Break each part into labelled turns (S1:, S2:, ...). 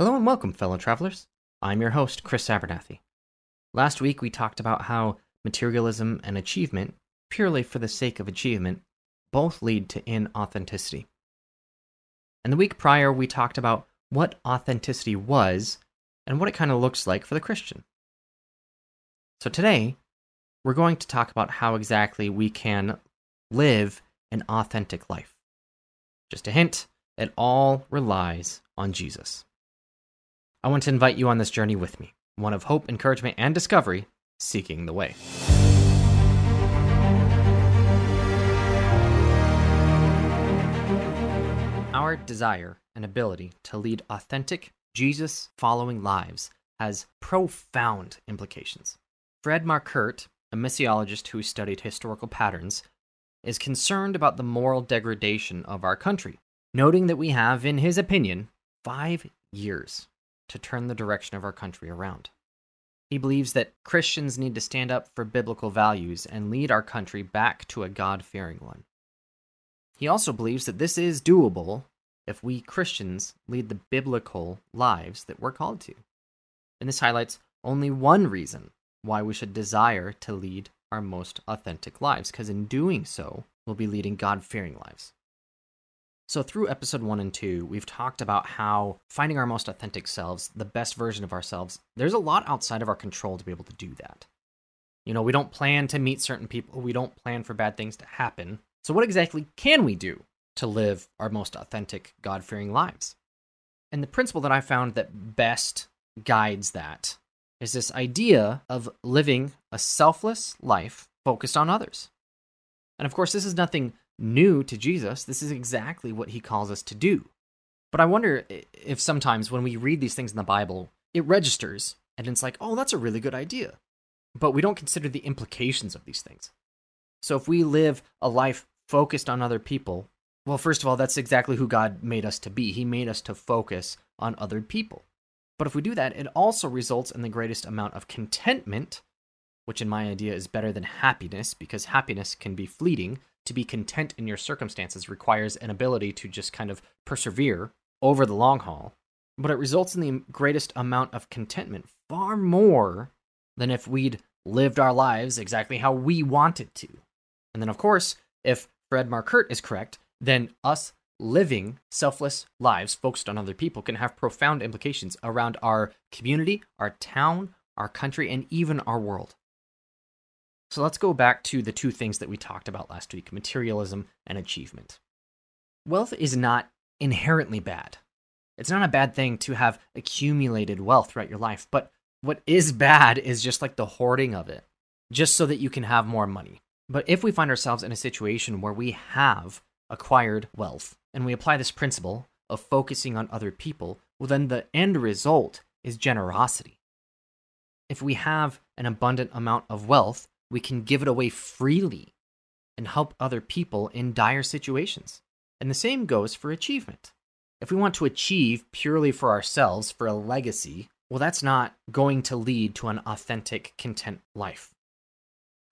S1: Hello and welcome, fellow travelers. I'm your host, Chris Abernathy. Last week we talked about how materialism and achievement, purely for the sake of achievement, both lead to inauthenticity. And the week prior we talked about what authenticity was and what it kind of looks like for the Christian. So today, we're going to talk about how exactly we can live an authentic life. Just a hint, it all relies on Jesus. I want to invite you on this journey with me, one of hope, encouragement, and discovery, seeking the way. Our desire and ability to lead authentic, Jesus following lives has profound implications. Fred Markert, a missiologist who studied historical patterns, is concerned about the moral degradation of our country, noting that we have, in his opinion, five years to turn the direction of our country around. He believes that Christians need to stand up for biblical values and lead our country back to a God fearing one. He also believes that this is doable if we Christians lead the biblical lives that we're called to. And this highlights only one reason why we should desire to lead our most authentic lives, because in doing so, we'll be leading God fearing lives. So, through episode one and two, we've talked about how finding our most authentic selves, the best version of ourselves, there's a lot outside of our control to be able to do that. You know, we don't plan to meet certain people, we don't plan for bad things to happen. So, what exactly can we do to live our most authentic, God fearing lives? And the principle that I found that best guides that is this idea of living a selfless life focused on others. And of course, this is nothing new to Jesus. This is exactly what he calls us to do. But I wonder if sometimes when we read these things in the Bible, it registers and it's like, oh, that's a really good idea. But we don't consider the implications of these things. So if we live a life focused on other people, well, first of all, that's exactly who God made us to be. He made us to focus on other people. But if we do that, it also results in the greatest amount of contentment, which in my idea is better than happiness because happiness can be fleeting to be content in your circumstances requires an ability to just kind of persevere over the long haul, but it results in the greatest amount of contentment, far more than if we'd lived our lives exactly how we wanted to. And then, of course, if Fred Markert is correct, then us living selfless lives focused on other people can have profound implications around our community, our town, our country, and even our world. So let's go back to the two things that we talked about last week materialism and achievement. Wealth is not inherently bad. It's not a bad thing to have accumulated wealth throughout your life, but what is bad is just like the hoarding of it, just so that you can have more money. But if we find ourselves in a situation where we have acquired wealth and we apply this principle of focusing on other people, well, then the end result is generosity. If we have an abundant amount of wealth, we can give it away freely and help other people in dire situations. And the same goes for achievement. If we want to achieve purely for ourselves, for a legacy, well, that's not going to lead to an authentic, content life.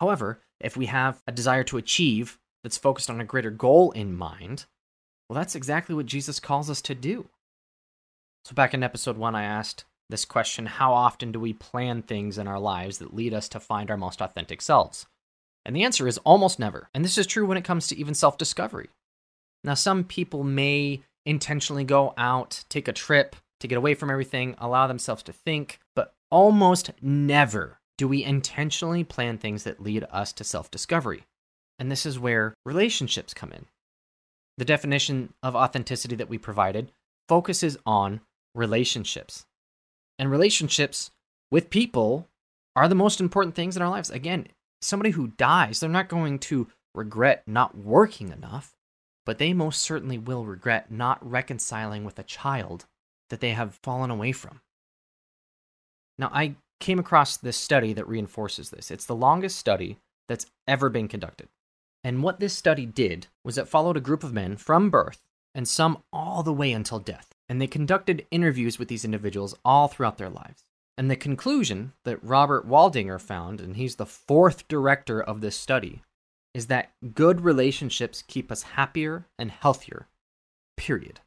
S1: However, if we have a desire to achieve that's focused on a greater goal in mind, well, that's exactly what Jesus calls us to do. So, back in episode one, I asked, this question how often do we plan things in our lives that lead us to find our most authentic selves? And the answer is almost never. And this is true when it comes to even self discovery. Now, some people may intentionally go out, take a trip to get away from everything, allow themselves to think, but almost never do we intentionally plan things that lead us to self discovery. And this is where relationships come in. The definition of authenticity that we provided focuses on relationships. And relationships with people are the most important things in our lives. Again, somebody who dies, they're not going to regret not working enough, but they most certainly will regret not reconciling with a child that they have fallen away from. Now, I came across this study that reinforces this. It's the longest study that's ever been conducted. And what this study did was it followed a group of men from birth and some all the way until death and they conducted interviews with these individuals all throughout their lives. And the conclusion that Robert Waldinger found, and he's the fourth director of this study, is that good relationships keep us happier and healthier. Period.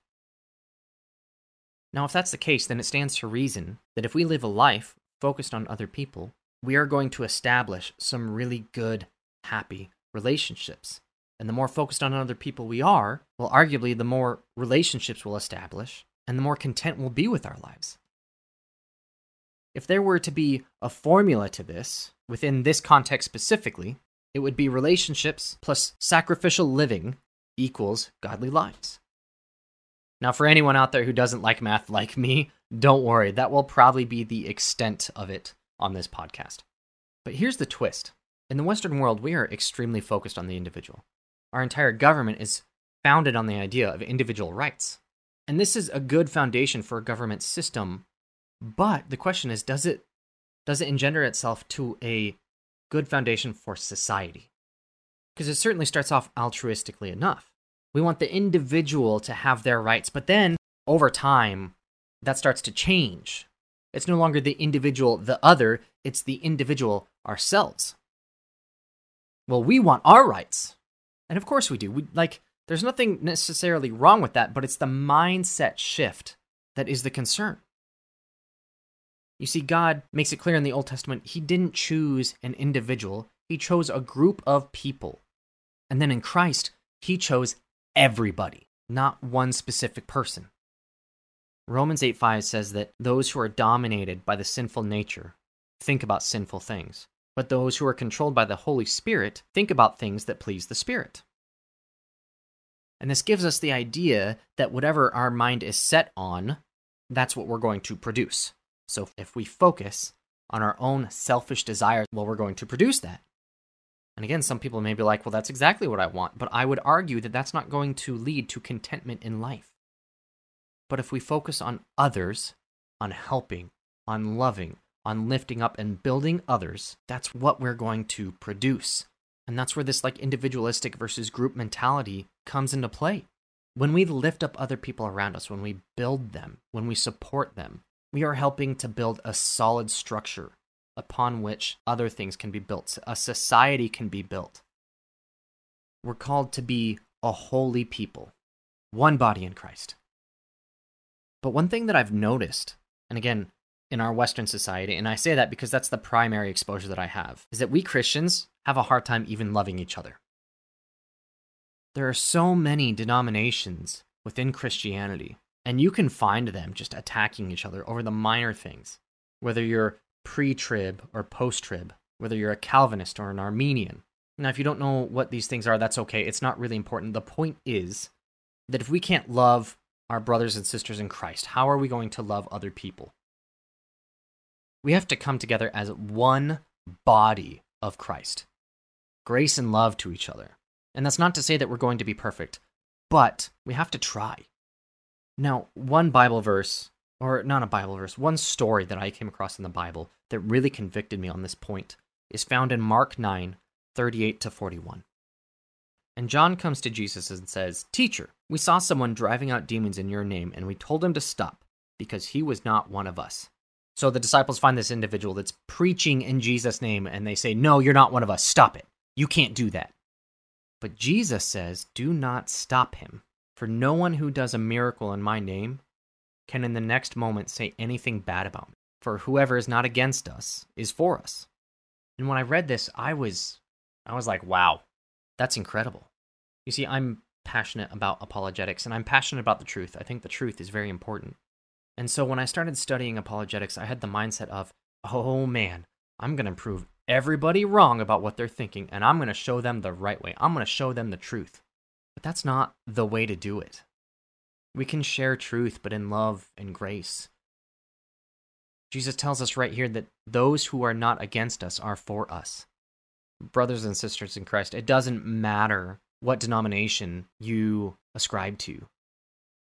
S1: Now, if that's the case, then it stands to reason that if we live a life focused on other people, we are going to establish some really good, happy relationships. And the more focused on other people we are, well, arguably, the more relationships we'll establish and the more content we'll be with our lives. If there were to be a formula to this, within this context specifically, it would be relationships plus sacrificial living equals godly lives. Now, for anyone out there who doesn't like math like me, don't worry, that will probably be the extent of it on this podcast. But here's the twist in the Western world, we are extremely focused on the individual. Our entire government is founded on the idea of individual rights. And this is a good foundation for a government system. But the question is does it, does it engender itself to a good foundation for society? Because it certainly starts off altruistically enough. We want the individual to have their rights, but then over time, that starts to change. It's no longer the individual, the other, it's the individual ourselves. Well, we want our rights. And of course we do. We like there's nothing necessarily wrong with that, but it's the mindset shift that is the concern. You see, God makes it clear in the Old Testament, He didn't choose an individual, He chose a group of people. And then in Christ, He chose everybody, not one specific person. Romans 8 5 says that those who are dominated by the sinful nature think about sinful things, but those who are controlled by the Holy Spirit think about things that please the Spirit. And this gives us the idea that whatever our mind is set on, that's what we're going to produce. So if we focus on our own selfish desires, well, we're going to produce that. And again, some people may be like, well, that's exactly what I want. But I would argue that that's not going to lead to contentment in life. But if we focus on others, on helping, on loving, on lifting up and building others, that's what we're going to produce. And that's where this like individualistic versus group mentality comes into play. When we lift up other people around us, when we build them, when we support them, we are helping to build a solid structure upon which other things can be built, a society can be built. We're called to be a holy people, one body in Christ. But one thing that I've noticed, and again, in our Western society, and I say that because that's the primary exposure that I have, is that we Christians have a hard time even loving each other. There are so many denominations within Christianity, and you can find them just attacking each other over the minor things. Whether you're pre trib or post trib, whether you're a Calvinist or an Arminian. Now, if you don't know what these things are, that's okay. It's not really important. The point is that if we can't love our brothers and sisters in Christ, how are we going to love other people? We have to come together as one body of Christ, grace and love to each other. And that's not to say that we're going to be perfect, but we have to try. Now, one Bible verse or not a Bible verse, one story that I came across in the Bible that really convicted me on this point is found in Mark 9, 38 to 41. And John comes to Jesus and says, Teacher, we saw someone driving out demons in your name, and we told him to stop because he was not one of us. So the disciples find this individual that's preaching in Jesus' name, and they say, No, you're not one of us. Stop it. You can't do that. But Jesus says, Do not stop him, for no one who does a miracle in my name can in the next moment say anything bad about me. For whoever is not against us is for us. And when I read this, I was I was like, wow, that's incredible. You see, I'm passionate about apologetics and I'm passionate about the truth. I think the truth is very important. And so when I started studying apologetics, I had the mindset of, oh man, I'm going to prove everybody wrong about what they're thinking and I'm going to show them the right way. I'm going to show them the truth. But that's not the way to do it. We can share truth, but in love and grace. Jesus tells us right here that those who are not against us are for us. Brothers and sisters in Christ, it doesn't matter what denomination you ascribe to.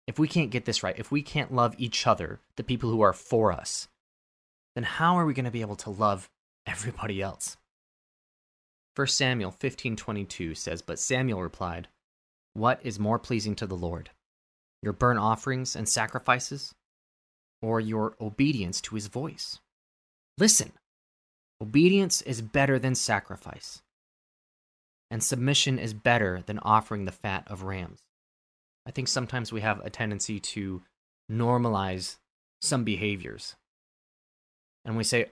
S1: If we can't get this right, if we can't love each other, the people who are for us, then how are we going to be able to love everybody else? 1 Samuel 15:22 says, "But Samuel replied, What is more pleasing to the Lord, your burnt offerings and sacrifices, or your obedience to his voice. Listen, obedience is better than sacrifice, and submission is better than offering the fat of rams. I think sometimes we have a tendency to normalize some behaviors. And we say,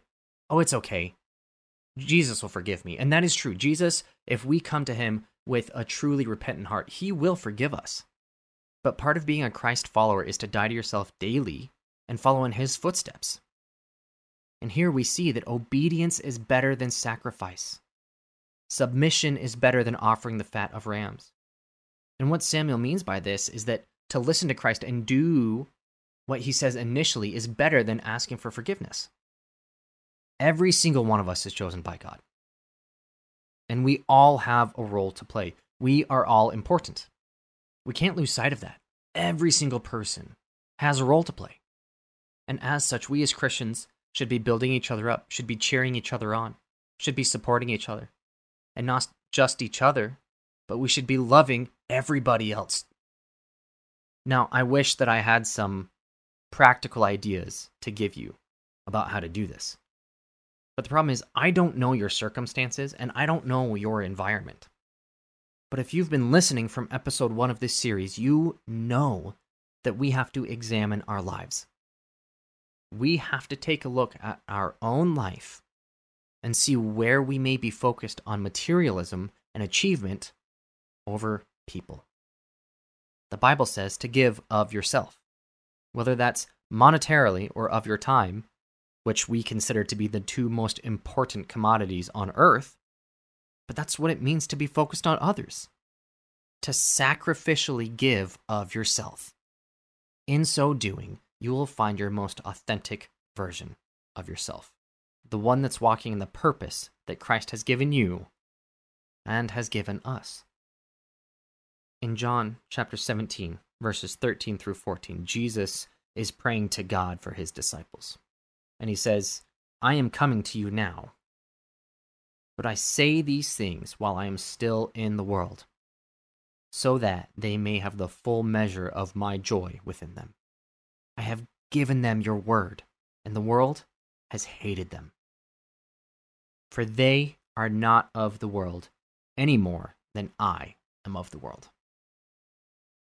S1: oh, it's okay. Jesus will forgive me. And that is true. Jesus, if we come to him with a truly repentant heart, he will forgive us. But part of being a Christ follower is to die to yourself daily and follow in his footsteps. And here we see that obedience is better than sacrifice. Submission is better than offering the fat of rams. And what Samuel means by this is that to listen to Christ and do what he says initially is better than asking for forgiveness. Every single one of us is chosen by God. And we all have a role to play. We are all important. We can't lose sight of that. Every single person has a role to play. And as such, we as Christians should be building each other up, should be cheering each other on, should be supporting each other. And not just each other, but we should be loving everybody else. Now, I wish that I had some practical ideas to give you about how to do this. But the problem is, I don't know your circumstances and I don't know your environment. But if you've been listening from episode one of this series, you know that we have to examine our lives. We have to take a look at our own life and see where we may be focused on materialism and achievement over people. The Bible says to give of yourself, whether that's monetarily or of your time, which we consider to be the two most important commodities on earth, but that's what it means to be focused on others. To sacrificially give of yourself. In so doing, you will find your most authentic version of yourself, the one that's walking in the purpose that Christ has given you and has given us. In John chapter 17, verses 13 through 14, Jesus is praying to God for his disciples and he says, I am coming to you now. But I say these things while I am still in the world, so that they may have the full measure of my joy within them. I have given them your word, and the world has hated them. For they are not of the world any more than I am of the world.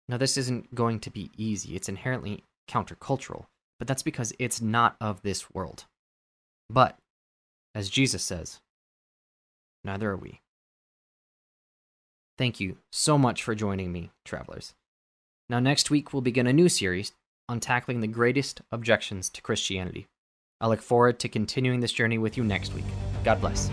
S1: Now, this isn't going to be easy. It's inherently countercultural but that's because it's not of this world. But, as Jesus says, neither are we. Thank you so much for joining me, travelers. Now, next week, we'll begin a new series on tackling the greatest objections to Christianity. I look forward to continuing this journey with you next week. God bless.